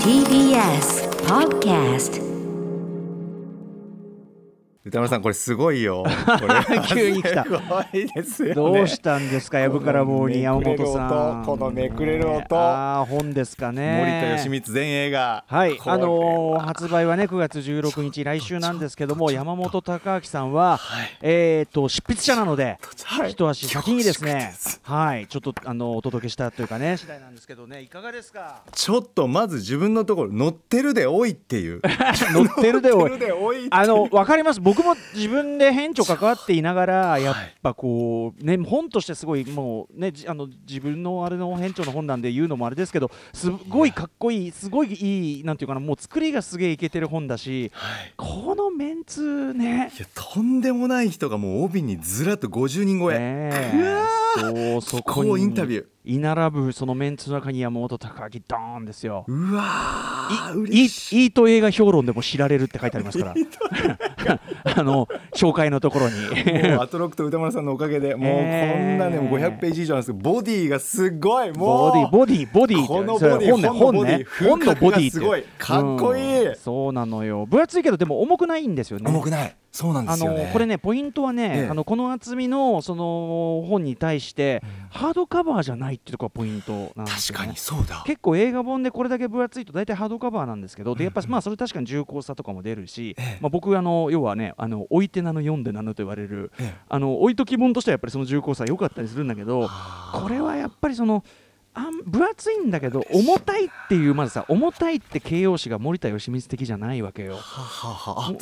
TBS Podcast 歌丸さんこれすごいよ。これ急に来た。ねどうしたんですか、やぶから棒に山本さん。このめくれる音。このめくれる音。ああ、本ですかね。森田義満全映画。はい、あのー発売はね9月16日来週なんですけども山本隆明さんは、えっ、と執筆者なので、はい。一足先にですねはいちょっとあのお届けしたというかね次第なんですけどねいかがですか？ちょっとまず自分のところ乗ってるで多いっていう。乗ってるでおい。乗ってるで多いあの分かります。僕も自分で編著関わっていながらやっぱこうね本としてすごいもうねじあの自分のあれの編著の本なんで言うのもあれですけどすごいかっこいいすごいいいなんていうかなもう作りがすげえいけてる本だしはい。このメンツね。いやとんでもない人がもう帯にずらっと50人超え、ねえ。そうそこにインタビュー。居並ぶそのメンツの中に山本隆明ドーンですよ。うわーいいい。いと映画評論でも知られるって書いてありますから あの紹介のところに。アトロックと歌丸さんのおかげで もうこえーんなねもう500ページ以上なんですけどボディがすごい。もうボディボディボディ。このボディ本ね本本のボディね。本のボディすごい。かっこいい。うんそうなのよ。分厚いけどでも重くないんですよね。重くない。そうなんであすよね。のこれねポイントはね、ええ。あのこの厚みのその本に対して、ハードカバーじゃないっていうところがポイントなんですよ、ね、確かにそうだ。結構映画本でこれだけ分厚いと大体ハードカバーなんですけど、でやっぱまあそれ確かに重厚さとかも出るし、ええ。まあ、僕あの要はねあの置いて名の読んで名のと言われるええ。あの置いとき本としてはやっぱりその重厚さ良かったりするんだけどこれはやっぱりそのあん分厚いんだけど重たいっていうまずさ重たいって形容詞が森田義満的じゃないわけよ。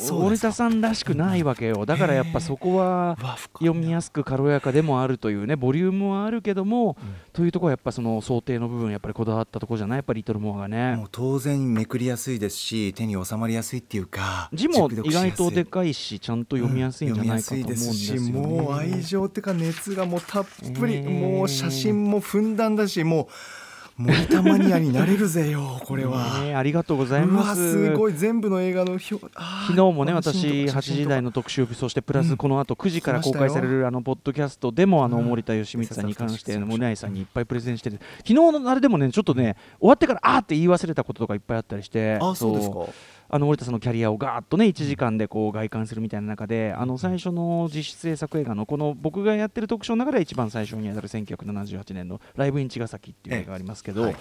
森田さんらしくないわけよ。だからやっぱそこは読みやすく軽やかでもあるというねボリュームはあるけども、というところはやっぱその想定の部分やっぱりこだわったところじゃない？やっぱりリトルモアがね。もう当然めくりやすいですし手に収まりやすいっていうか字も意外とでかいしちゃんと読みやすいんじゃないかと思うんですよ、ね。もう愛情っていうか熱がもうたっぷり、ええもう写真もふんだんだしもう森田マニアになれるぜよ これは、ねありがとうございうまわすすごい全部の映画の表昨昨日もね私8時台の特集そしてプラスこの後9時から公開されるあのポッドキャストでもあのうん。森田義満さんに関してうん森内さんにいっぱいプレゼンしてる昨日のあれでもねちょっとね終わってからあーって言い忘れたこととかいっぱいあったりして。あそうですかあの森田さんのキャリアをガーッとね1時間でこう外観するみたいな中であの最初の実質制作映画のこの僕がやってる特徴の中では一番最初に当たる1978年の「ライブイン茅ヶ崎」っていう映画がありますけど、ええはい。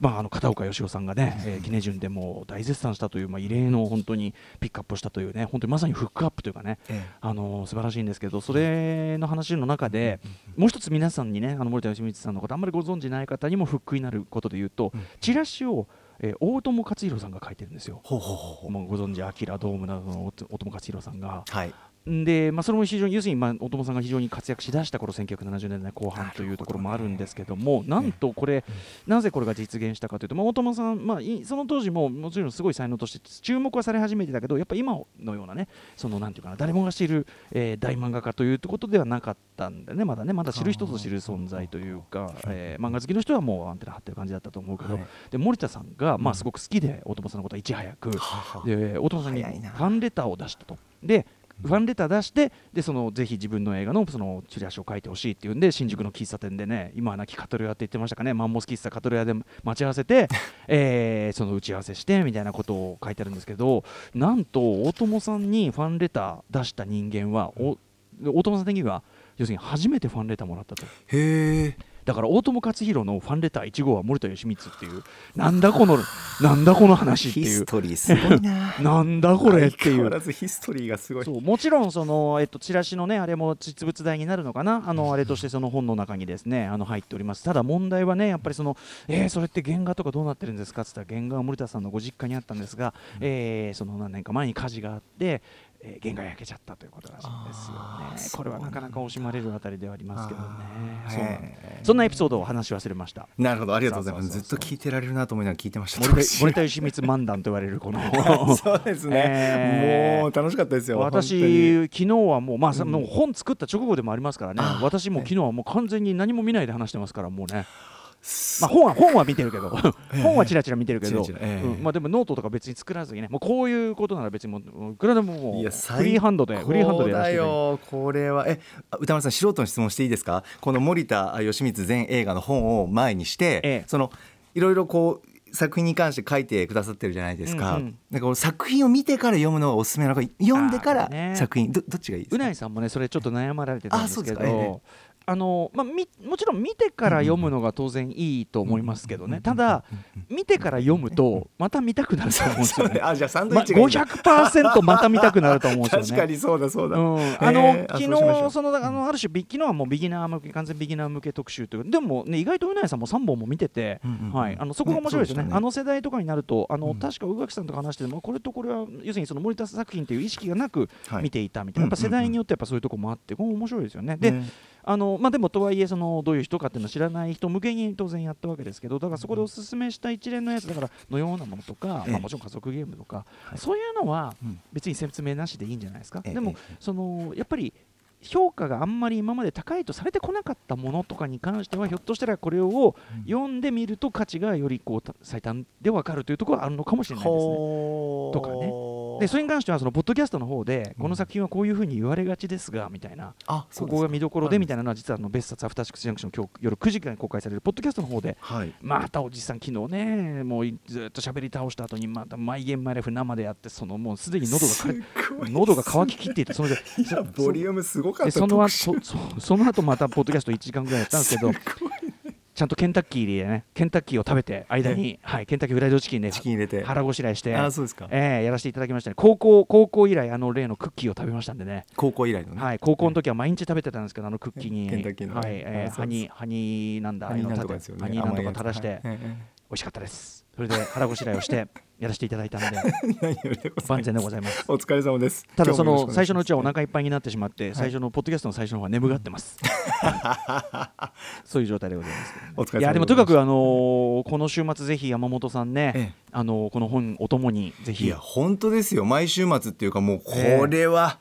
まあ、あの片岡義雄さんがね、えー、記念順でもう大絶賛したという、まあ、異例の本当にピックアップしたというね本当にまさにフックアップというかね、ええ。あの素晴らしいんですけどそれの話の中でもう一つ皆さんにねあの森田義満さんのことあんまりご存じない方にもフックになることで言うと、チラシを、えー大友克洋さんが書いてるんですよ。ほうほうほうもうご存知、アキラドームなどの大大友克洋さんが。はいで、まあ、それも非常に、要するに、まあ、大友さんが非常に活躍しだした頃1970年代後半というところもあるんですけども、なんとこれ、なぜこれが実現したかというと、まあ、大友さん、まあ、いその当時ももちろんすごい才能として注目はされ始めてたけど、やっぱ今のようなね、そのなんていうかな、誰もが知る、えー大漫画家ということではなかったんだよね、まだね、まだ知る人ぞ知る存在というか、えー漫画好きの人はもうアンテナ張ってる感じだったと思うけど、はい。で森田さんが、まあ、すごく好きで、大友さんのことはいち早く。はで大友さんにファンレターを出したと。でファンレター出してでそのぜひ自分の映画のそのチラシを書いてほしいっていうんで新宿の喫茶店でね今はなきカトル屋って言ってましたかねマンモス喫茶カトル屋で待ち合わせて、えーその打ち合わせしてみたいなことを書いてあるんですけどなんと大友さんにファンレター出した人間はお大友さん的には要するに初めてファンレターもらったと。へえだから大友克洋のファンレター1号は森田義満っていうなんだこの なんだこの話ってヒいう。ストリーすごいな。なんだこれっていう。ヒストリーがすごい。そうもちろんその、えっと、チラシのねあれも実物大になるのかな？あのあれとしてその本の中にですねあの入っております。ただ問題はねやっぱりそのえー、それって原画とかどうなってるんですか？って言ったら原画は森田さんのご実家にあったんですが、えーその何年か前に火事があってえー原画焼けちゃったということらしいんですよね。これはなかなか惜しまれるあたりではありますけどね。そうなんそんなエピソードを話し忘れました。なるほどありがとうございます。ずっと聞いてられるなと思いながら聞いてました。森田義満漫談と言われるこの。そうですね、えー。もう楽しかったですよ私、昨日はもう、まあ、さうん。もう本作った直後でもありますからね。私も昨日はもう完全に何も見ないで話してますから、もうね、すまあ、本は本は見てるけど、ええ。本はちらちら見てるけど、まあ、でもノートとか別に作らずにね、もうこういうことなら別にもういくらでももうフリーハンドで、フリーハンドでやらせてこれは。えあ宇多丸さん素人の質問していいですか？この森田芳光全映画の本を前にして、ええ。そのいろいろこう作品に関して書いてくださってるじゃないですか、うんうん。なんかこの作品を見てから読むのがおすすめなのか読んでから作品どどっちがいいですか？うないさんもねそれちょっと悩まれてたんですけど。あそうですか。ええあのまあ、みもちろん見てから読むのが当然いいと思いますけどね、ただ、見てから読むとまた見たくなると思うんですよね。あじゃあサンドイま、ッチがいいんだ。500%また見たくなると思うんですよね。確かにそうだそうだ、うん、えあの、昨日そのあのある種ビ昨日はもうビギナー向け完全ビギナー向け特集という。でもね意外とうなやさんも3本も見てて、はい。あのそこが面白いですよね,、ねあの世代とかになるとあの、うん。確か宇垣さんとか話しててもこれとこれは要するにその森田作品という意識がなくはい見ていたみたいな、やっぱ世代によってやっぱそういうところもあってこれ面白いですよね。で、ね。あのまあ、でもとはいえそのどういう人かっていうのを知らない人向けに当然やったわけですけどだからそこでおすすめした一連のやつだからのようなものとか、ええ。まあ、もちろん家族ゲームとか、はい。そういうのはうん別に説明なしでいいんじゃないですか。でもそのやっぱり評価があんまり今まで高いとされてこなかったものとかに関してはひょっとしたらこれを読んでみると価値がよりこうた最短で分かるというところがあるのかもしれないですね。とかね。でそれに関してはそのポッドキャストの方でこの作品はこういうふうに言われがちですがみたいな。ここが見どころでみたいなのは実はあの別冊アフターシックスジャンクション今日夜9時から公開されるポッドキャストの方ではい。またおじさん昨日ねもうずっと喋り倒した後にまたマイゲームマイライフ生でやってそのもうすでに喉が喉が渇ききっていてそのボリュームすごかった。でその後特集。そ の後またポッドキャスト1時間ぐらいやったんですけどちゃんとケンタッキーでねケンタッキーを食べて間に、はい、ケンタッキーフライドチキンでチキン入れて。腹ごしらえしてあそうですか。えーやらせていただきましたね。高校高校以来あの例のクッキーを食べましたんでね、高校以来のね。はい、高校の時は毎日食べてたんですけどあのクッキーに。はいえハニーハニーなんだハニーなんとか垂らして、美味しかったですそれで腹ごしらえをして やらせていただいたので万全でございます。お疲れ様です。ただその最初のうちはお腹いっぱいになってしまって、最初のポッドキャストの最初の方は眠がってます。そういう状態でございますお疲れ様いやでもとにかくあのーこの週末ぜひ山本さんね、ええ。あのーこの本お供にぜひ。いや本当ですよ。毎週末っていうかもうこれは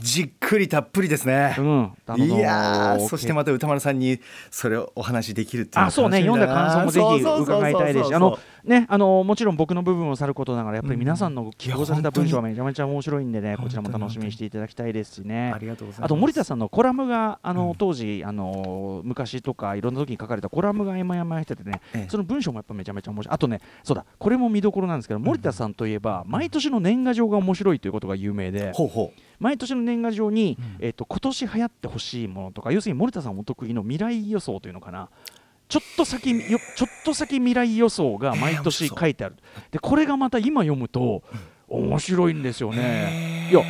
じっくりたっぷりですね、うん、いやーそしてまた歌丸さんにそれをお話しできるっていうのあそうね。読んだ感想もぜひ伺いたいです。しあのねあのもちろん僕の部分をさることながらやっぱり皆さんの希望された文章はめちゃめちゃ面白いんでねこちらも楽しみにしていただきたいですしね。ありがとうございます。あと森田さんのコラムがあの、うん当時あの昔とかいろんな時に書かれたコラムが今やましててね、ええ。その文章もやっぱめちゃめちゃ面白い。あとねそうだこれも見どころなんですけど、森田さんといえば毎年の年賀状が面白いということが有名で。ほうほう毎年の年賀状に、うん。えっと今年流行ってほしいものとか要するに森田さんお得意の未来予想というのかな。ちょっと先よちょっと先未来予想が毎年書いてある、でこれがまた今読むと面白いんですよね。いや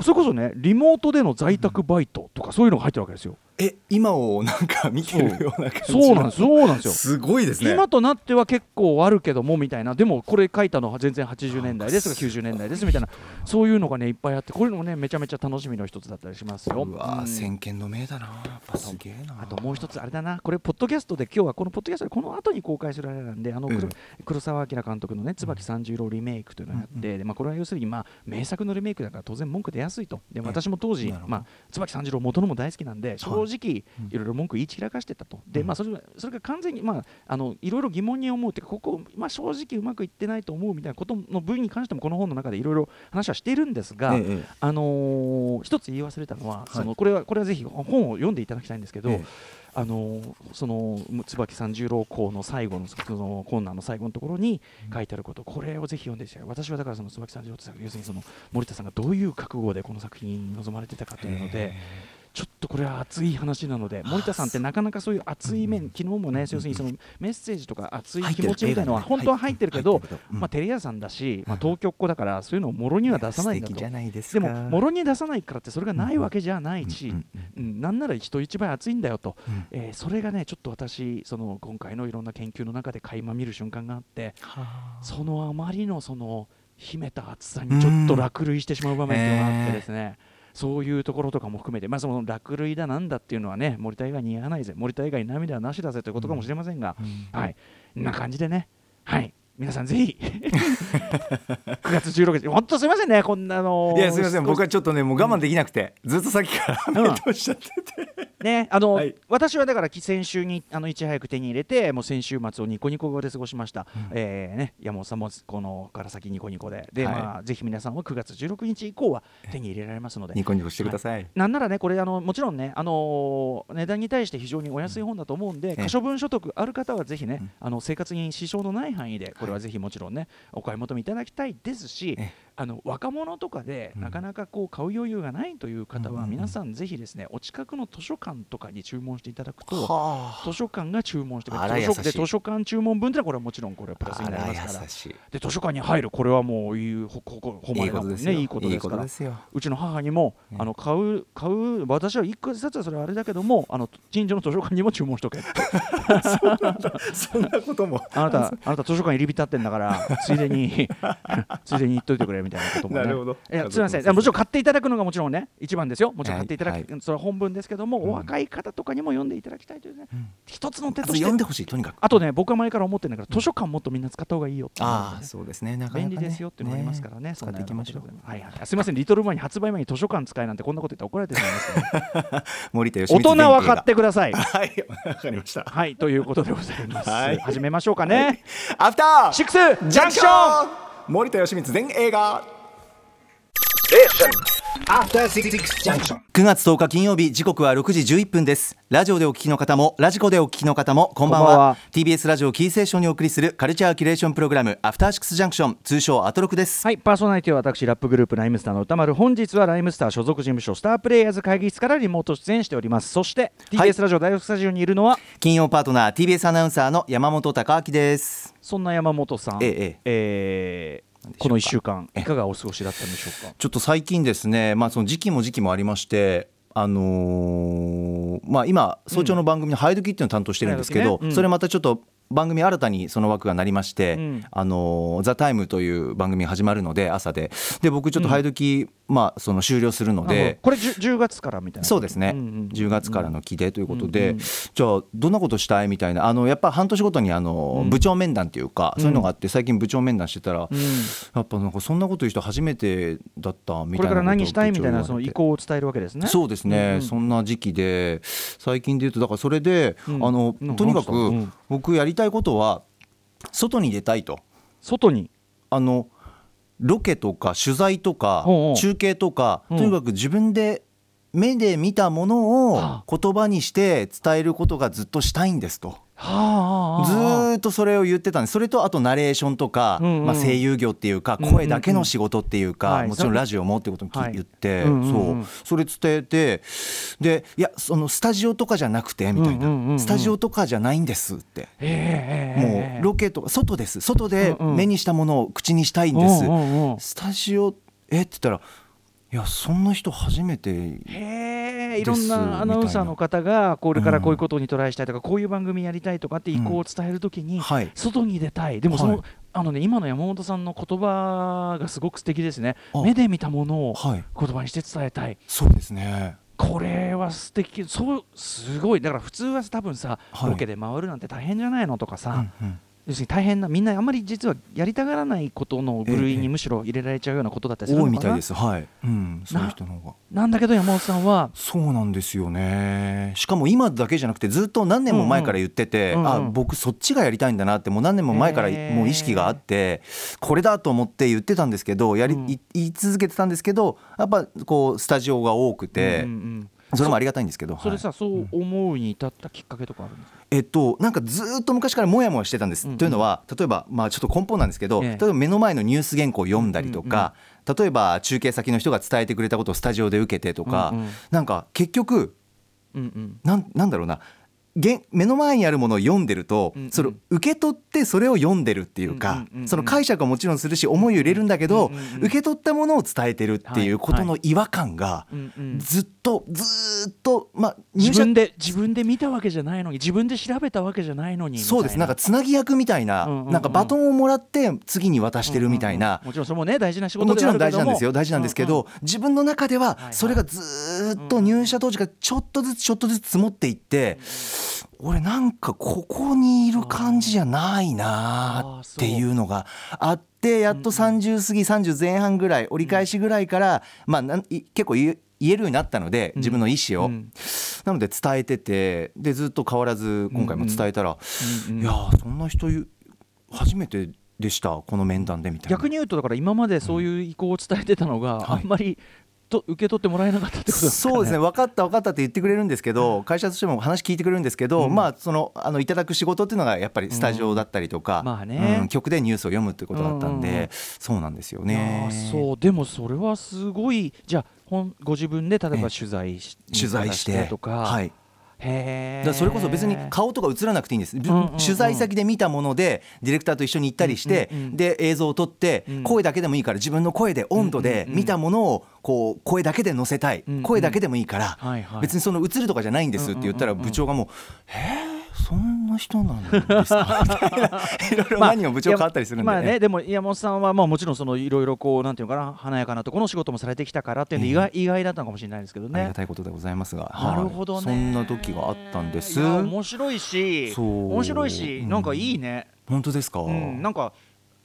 それこそねリモートでの在宅バイトとかそういうのが入ってるわけですよ。え今をなんか見てるような感じ。そうなんです。そうなんですよ。すごいですね。今となっては結構あるけどもみたいな。でもこれ書いたのは全然80年代ですとか90年代ですみたいな。そういうのがねいっぱいあってこういうのもねめちゃめちゃ楽しみの一つだったりしますよ。うわうん。先見の明だな。やっぱすげえな。あともう一つあれだな。これポッドキャストで今日はこのポッドキャストでこの後に公開するあれなんであの、うん。黒黒澤明監督のね椿三十郎リメイクというのをやって、でまあ、これは要するにまあ名作のリメイクだから当然文句出やすいと。で私も当時まあ椿三十郎元のも大好きなんで正直いろいろ文句言い散らかしてたと。でまあそれがそれが完全にまああのいろいろ疑問に思うっていうかここまあ正直うまくいってないと思うみたいなことの部分に関してもこの本の中でいろいろ話はしているんですが、えええあのー一つ言い忘れたのは、い。そのこれはこれはぜひ本を読んでいただきたいんですけど、ええ。あのーその椿三十郎公の最後のそのコーナーの最後のところに書いてあること、これをぜひ読んでいただき私はだからその椿三十郎って作要するにその森田さんがどういう覚悟でこの作品に臨まれてたかというので。ちょっとこれは熱い話なので森田さんってなかなかそういう熱い面昨日もね要するにそのメッセージとか熱い気持ちみたいなのは本当は入ってるけどまあテレ朝さんだしまあ東京っ子だからそういうのをもろには出さないんだと。素敵じゃないですでかももろに出さないからってそれがないわけじゃないし、なんなら人一倍熱いんだよと、うん。えーそれがねちょっと私その今回のいろんな研究の中で垣間見る瞬間があってそのあまりのその秘めた熱さにちょっと落類してしまう場面があってですね、そういうところとかも含めて、まあ、その落類だなんだっていうのはね森田以外似合わないぜ森田以外涙はなしだぜということかもしれませんが、はい、こんな感じでね、はい、皆さんぜひ 9月16日、本当すみませんね、こんなの。いやすみません。僕はちょっとねもう我慢できなくてずっとさっきからメイトしちゃっててね、あの、はい。私はだから先週にあのいち早く手に入れてもう先週末をニコニコ語で過ごしました、えーね、山本さんもこのから先ニコニコで。で、はい。まあ、ぜひ皆さんは9月16日以降は手に入れられますので。ニコニコしてください、なんならね、これあの、もちろんね、あのー値段に対して非常にお安い本だと思うんで、え可処分所得ある方はぜひね、あの生活に支障のない範囲で、これはぜひもちろんね、お買い求めいただきたいですしえ、あの若者とかで、なかなかこう買う余裕がないという方は、皆さんぜひですね、お近くの図書館とかに注文していただくと、は図書館が注文してくれる。図書で図書館注文分ってのはこれはもちろんこれはプラスになりますから。優しい。で図書館に入るこれはもういいほほほ誉れだもんねいいことですからうちの母にも、ねあの買う買う私は一個冊はそれはあれだけどもあの近所の図書館にも注文しとけそんなこともあなたあなた図書館入り浸ってんだからついでについでに言っといてくれみたいなこともね。なるほど。いやすみません。もちろん買っていただくのがもちろんね一番ですよ。もちろん買っていただく、はい。それは本文ですけども、うん。お若い方とかにも読んでいただきたいというね、ん。一つの手まとして。ず読んでほしいとにかく。あとね僕は前から思ってるんだけど図書館もっとみんな使った方がいいよってああそうですね。なかなかね。便利ですよっていうのがありますからね。使っていきましょうはいはい。すみません、リトルマンに発売前に図書館使いなんてこんなこと言ったら怒られてしまいますけど、森 大満人は買ってください。はいわかりました。はい、ということでございます。はい。始めましょうかね。アフターシックスジャンクション森田芳光全映画。9月10日金曜日時刻は6時11分です。ラジオでお聞きの方もラジコでお聞きの方もこんばんは。こんばんは。TBS ラジオキーセーションにお送りするカルチャーキュレーションプログラムアフターシックスジャンクション通称アトロクです。はい、パーソナリティは私、ラップグループライムスターの歌丸。本日はライムスター所属事務所スタープレイヤーズ会議室からリモート出演しております。そして、はい。TBS ラジオ大学スタジオにいるのは、金曜パートナー TBS アナウンサーの山本貴明です。そんな山本さん、ええええこの1週間、えいかがお過ごしだったんでしょうか。ちょっと最近ですね、まあ、その時期も時期もありまして、あのーまあ、今早朝の番組の「ハイドキ」っていうのを担当してるんですけど、それまたちょっと番組新たにその枠がなりまして「うん。あのーザタイムという番組が始まるので朝で。で僕ちょっとハイドキ、まあ、その終了するので。これ 10, 10月からみたいな。そうですね、んん10月からの期でということで、うんうんじゃあどんなことしたいみたいな？あのやっぱ半年ごとにあの、うん。部長面談っていうか、そういうのがあって最近部長面談してたら、うん。やっぱなんかそんなこと言う人初めてだったみたいなこれから何したいみたいなその意向を伝えるわけですね。そうですね、うんうん。そんな時期で最近で言うとだからそれで、うん。あのうんとにかく、僕やりたいことは外に出たいと外に？あのロケとか取材とか中継とかうんとにかく自分で目で見たものをは言葉にして伝えることがずっとしたいんですと。はあ。ずーっとそれを言ってたんです。それとあとナレーションとか、うんうん。まあ、声優業っていうかうんうんうん。声だけの仕事っていうか、はい。もちろんラジオもってこともきはい。言って、うんうんうん。そう。それ伝えてでいやそのスタジオとかじゃなくてみたいな、うんうんうんうん。スタジオとかじゃないんですって。ええもうロケとか外です。外でうんうん。目にしたものを口にしたいんです、うんうんうん。スタジオえ？って言ったらいやそんな人初めていろんなアナウンサーの方がこれからこういうことにトライしたいとか、こういう番組やりたいとかって意向を伝えるときに、はい。外に出たい。でもその、はい。あのね今の山本さんの言葉がすごく素敵ですね。あ。目で見たものをはい。言葉にして伝えたい。そうですね。これは素敵。そうすごい。だから普通は多分さ、はい。ロケで回るなんて大変じゃないのとかさ、うんうん要するに大変なみんなあんまり実はやりたがらないことの部類ええにむしろ入れられちゃうようなことだったりするのかな。多いみたいです。はい、うん、そういう人の方が。なんだけど山本さんはそうなんですよね。しかも今だけじゃなくてずっと何年も前から言ってて、うんうん。あ僕そっちがやりたいんだなってもう何年も前からもう意識があってこれだと思って言ってたんですけどやり、うん。い言い続けてたんですけどやっぱこうスタジオが多くて、うんうんそれもありがたいんですけどそれさ、はい。そう思うに至ったきっかけとかあるんですか、えっと、なんかずっと昔からもやもやしてたんです、うんうん。というのは例えば、まあ、ちょっと根本なんですけど、ええ。例えば目の前のニュース原稿を読んだりとか、例えば中継先の人が伝えてくれたことをスタジオで受けてとか、うんうん。なんか結局うんうん。なんなんだろうな。げ目の前にあるものを読んでると、うんうん。それを受け取ってそれを読んでるっていうか、うんうんうんうん。その解釈はもちろんするし思いを入れるんだけど、うんうんうん受け取ったものを伝えてるっていうことの違和感がうんうん。ずっとずーっと、まあ、自分で自分で見たわけじゃないのに自分で調べたわけじゃないのにそうです。な。んかみつなぎ役みたいな、うんうんうん。なんかバトンをもらって次に渡してるみたいな、もちろんそれもね大事な仕事もちろん大事なんですよ。大事なんですけど、自分の中でははいそれがずーっと入社当時からちょっとずつちょっとずつ積もっていって、俺なんかここにいる感じじゃないなーっていうのがあってやっと30過ぎ30前半ぐらい折り返しぐらいから、まあ、なんい結構言えるようになったので自分の意思を、うん。なので伝えててでずっと変わらず今回も伝えたら、うんうんいやーそんな人い初めてでしたこの面談でみたいな。逆に言うとだから今までそういう意向を伝えてたのが、はい。あんまりと受け取ってもらえなかったってことですかね。そうですね。分かった分かったって言ってくれるんですけど会社としても話聞いてくれるんですけど、うん。まあそのあのいただく仕事っていうのがやっぱりスタジオだったりとか、まあね。うん曲でニュースを読むってことだったんで、うん。うんうんそうなんですよね。ーそう。でもそれはすごいじゃあご自分で例えば取材し取材してとか、はいだそれこそ別に顔とか映らなくていいんです、んうんうん。取材先で見たものでディレクターと一緒に行ったりして、うんうんうんで映像を撮って、うん。声だけでもいいから自分の声で温度で見たものをこう声だけで載せたい、うんうん声だけでもいいから、別にその映るとかじゃないんですって言ったら部長がもう「えーそんな人なんですか? 」いろいろ何も部長変わったりするんで、まあね、でも山本さんはまあもちろんそのいろいろこうなんていうのかな華やかなところの仕事もされてきたからっていうんで意外,、意外だったのかもしれないですけどありねがたいことでございますが、なるほどね、はいそんな時があったんです。面白いし面白いしうん。なんかいいね、本当ですか、うん、なんか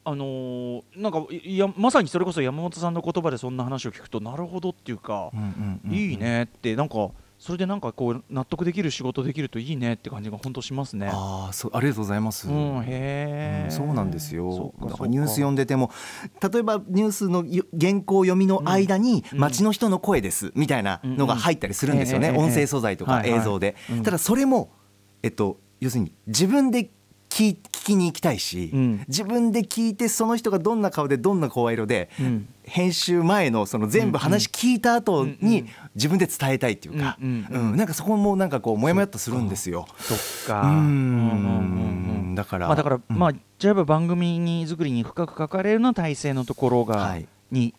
あのーなんかいやまさにそれこそ山本さんの言葉でそんな話を聞くとなるほどっていうか、うんうんうん。いいねってなんかそれでなんかこう納得できる仕事できるといいねって感じが本当しますね。ああそうありがとうございます、うん、へえ、うんそうなんですよ。だからニュース読んでても例えばニュースのよ原稿読みの間にうん街の人の声ですみたいなのが入ったりするんですよね、音声素材とか映像で、うんただそれもえっと要するに自分で聞聞きに行きたいし、うん。自分で聞いてその人がどんな顔でどんな声色で、うん。編集前のその全部話聞いた後に自分で伝えたいっていうか、うんうんうん。なんかそこもなんかこうモヤモヤっとするんですよ。そっうか。だから、まあだから、うん。まあじゃあ番組に作りに深く関われるような体制のところが、はい。に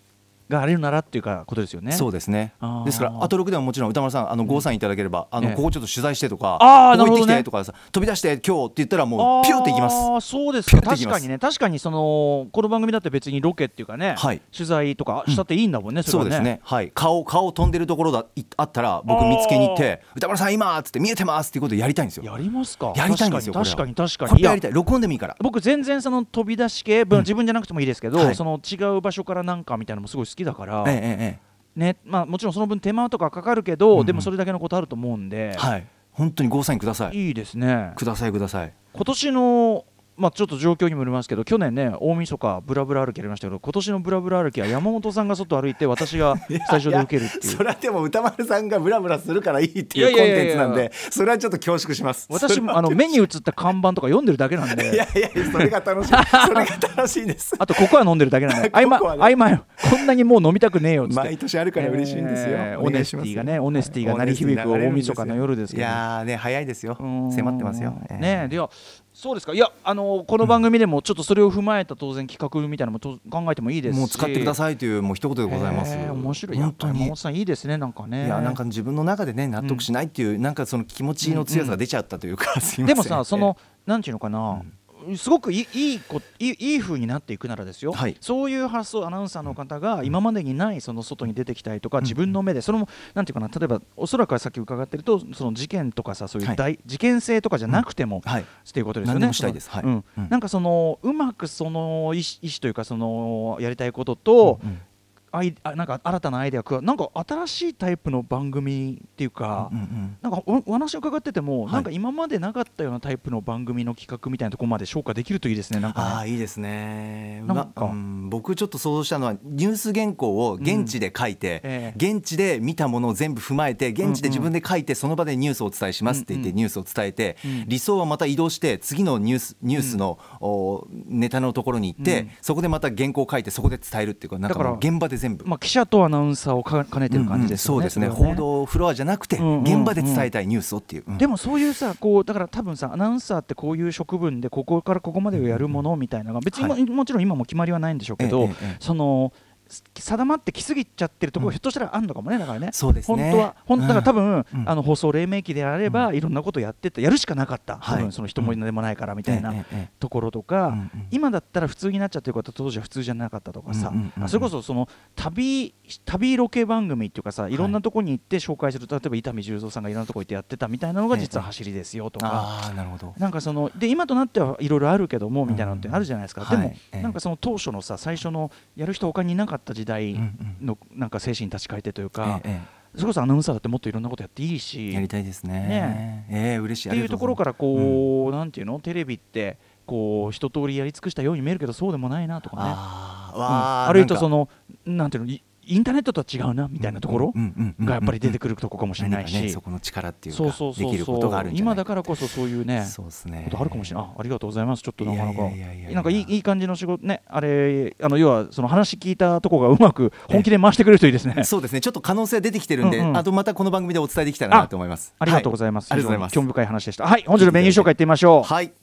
があれるならっていうかことですよね。そうですね。ですからアトロクでももちろん歌丸さんあのゴーサインいただければ、あのええここちょっと取材してとか、あーここ行ってきなるほどね。てとかさ飛び出して今日って言ったらもうピューっていきます。ああそうですか。確かにね。確かにそのこの番組だって別にロケっていうかね、はい。取材とかしたっていいんだもんね、そうですね。はい。顔顔飛んでるところだいあったら僕見つけに行って歌丸さん今っつって見えてますっていうことをやりたいんですよ。やりますか。やりたいんですよ確かに確かにやりたい。録音でもいいから。僕全然その飛び出し系、自分じゃなくてもいいですけど、はい。その違う場所からなんかみたいなのもすごい好きだから、ええねまあ、もちろんその分手間とかかかるけど、うんうん。でもそれだけのことあると思うんで。え、はい。本当にゴーサインください。いいですね。くださいください。今年のまあ、ちょっと状況にもよりますけど去年ね大晦日ブラブラ歩きやりましたけど今年のブラブラ歩きは山本さんが外歩いて私がスタジオで受けるっていう。それはでも歌丸さんがブラブラするからいいっていうコンテンツなんでそれはちょっと恐縮します。私もあの目に映った看板とか読んでるだけなんいでやいやそれが楽しい それが楽しいです。あとココア飲んでるだけなんで。合間合間よこんなにもう飲みたくねえよっつって。毎年あるから嬉しいんですよ、えーオネスティがねオネスティが鳴り響く大晦日の夜ですけど。い。やーね早いですよ。迫ってますよ、えー。ねえいやそうですか。いやあのこの番組でもちょっとそれを踏まえた当然企画みたいなのもと考えてもいいですしもう使ってくださいというもう一言でございます、へえ面白い。やっ本当にぱり山本さんい。いですねなんかね。いやなんか自分の中でね納得しないっていう、なんかその気持ちの強さが出ちゃったというか、すいません。でもさそのなんていうのかな、すごくいいいいこいいいい風になっていくならですよ、はい。そういう発想アナウンサーの方が今までにないその外に出てきたりとか、自分の目でそれもなんていうかな例えばおそらくはさっき伺ってるとその事件とかさそういう大、事件性とかじゃなくても、はい。っていうことですよね。何でもしたいです。はい。なんかそのうまくその意思意思というかそのやりたいことと、うんアイあなんか新たなアイデアがなんか新しいタイプの番組っていうか、うんうんなんかおお話を伺ってても、はい。なんか今までなかったようなタイプの番組の企画みたいなところまで消化できるといいですね。なんかね。ああいいですね。なんか。まうん僕ちょっと想像したのはニュース原稿を現地で書いて、ええ。現地で見たものを全部踏まえて現地で自分で書いてその場でニュースをお伝えしますって言ってうんうん。ニュースを伝えて、うん。理想はまた移動して次のニュースニュースの、おネタのところに行って、うん。そこでまた原稿を書いてそこで伝えるっていうかなんか現場で全部。まあ、記者とアナウンサーをか兼ねてる感じですよね。うんうんそうですね。れは報道フロアじゃなくて、うんうんうん現場で伝えたいニュースをっていう、うん。でもそういうさこうだから多分さアナウンサーってこういう職分でここからここまでをやるものみたいなのが別にも,、はい。もちろん今も決まりはないんでしょうけど、ええええ。その定まってきすぎちゃってるところ、うん。ひょっとしたらあるのかもねだからね。そうですね。本当は本当だから多分、うん。あの放送黎明期であれば、いろんなことやっててやるしかなかった、はい。多分その人もいでもないからみたいな、ええええところとか、今だったら普通になっちゃってること当時は普通じゃなかったとかさ、それこそその旅旅ロケ番組っていうかさいろんなとこに行って紹介する、例えば伊丹十三さんがいろんなとこ行ってやってたみたいなのが実は走りですよとか。ああなるほど。なんかそので今となってはいろいろあるけどもみたいなのってあるじゃないですか、うんでも、なんかその当初のさ最初のやる人他にいなかった時代うんうん。のなんか精神立ち返ってというか、えええそれこそアナウンサーだってもっといろんなことやっていいし。やりたいですね。ね。えー嬉しい。っていうところからこう、なんていうの？テレビってこう一通りやり尽くしたように見えるけどそうでもないなとかね。あーうん。あるいはそのなんていうの？いインターネットとは違うなみたいなところがやっぱり出てくるとこかもしれないし。ねそこの力っていうかそうそうそうできることがあるんじゃない今だからこそそういうねそうですね。ことあるかもしれない。あありがとうございます。ちょっとなかなか。なんかいいいい感じの仕事ねあれあの要はその話聞いたとこがうまく本気で回してくれるといいですね。そうですね。ちょっと可能性出てきてるんで、うんうん。あとまたこの番組でお伝えできたらなと思います。ありがとうございます、はありがとうござい興味深い話でした。はい。本日のメニュー紹介い。ってみましょう。はい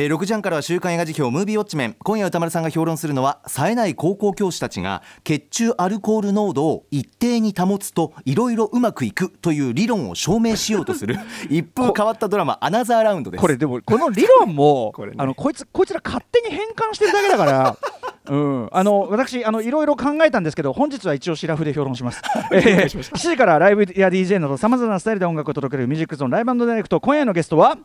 えー6時半からは週刊映画辞表ムービーウォッチメン。今夜歌丸さんが評論するのは冴えない高校教師たちが血中アルコール濃度を一定に保つといろいろうまくいくという理論を証明しようとする 一風変わったドラマアナザーラウンドです。これでもこの理論も これね。あのこいつこいつら勝手に変換してるだけだから。うん、あの私あのいろいろ考えたんですけど本日は一応シラフで評論します、えー、7時からライブや DJ などさまざまなスタイルで音楽を届けるミュージックゾーンライブダイレクト。今夜のゲストは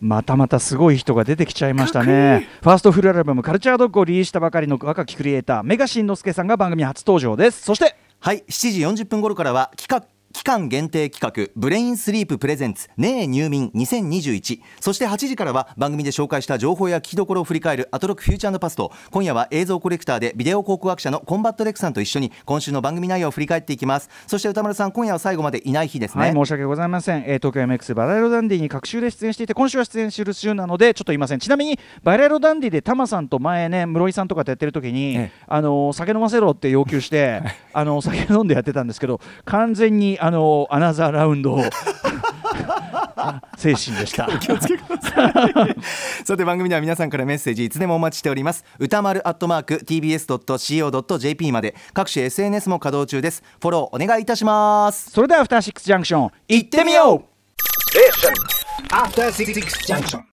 またまたすごい人が出てきちゃいましたね。ファーストフルアルバム「カルチャードッグ」をリリースしたばかりの若きクリエイターメガシンのすけさんが番組初登場です。そしてはい7時40分頃からは企画期間限定企画ブレインスリープ presents ねえ入眠2021そして8時からは番組で紹介した情報や聞きどころを振り返るアトロックフューチャーパスト今夜は映像コレクターでビデオ考古学者のコンバット RECさんと一緒に今週の番組内容を振り返っていきます。そして宇多丸さん今夜は最後までいない日ですね、はい、申し訳ございません、えー東京 MX バラ色ダンディに隔週で出演していて今週は出演する週なのでちょっといません。ちなみにバラ色ダンディでタマさんと前ね室井さんとかとやってる時に、ええ。あのー酒飲ませろって要求して あのー酒飲んでやってたんですけど完全にあのーアナザーラウンドを。精神でした。さて番組では皆さんからメッセージいつでもお待ちしております。歌丸アットマーク tbs.co.jp まで各種 SNS も稼働中です。フォローお願いいたします。それではアフターシックスジャンクション行ってみよう。After Six Junction.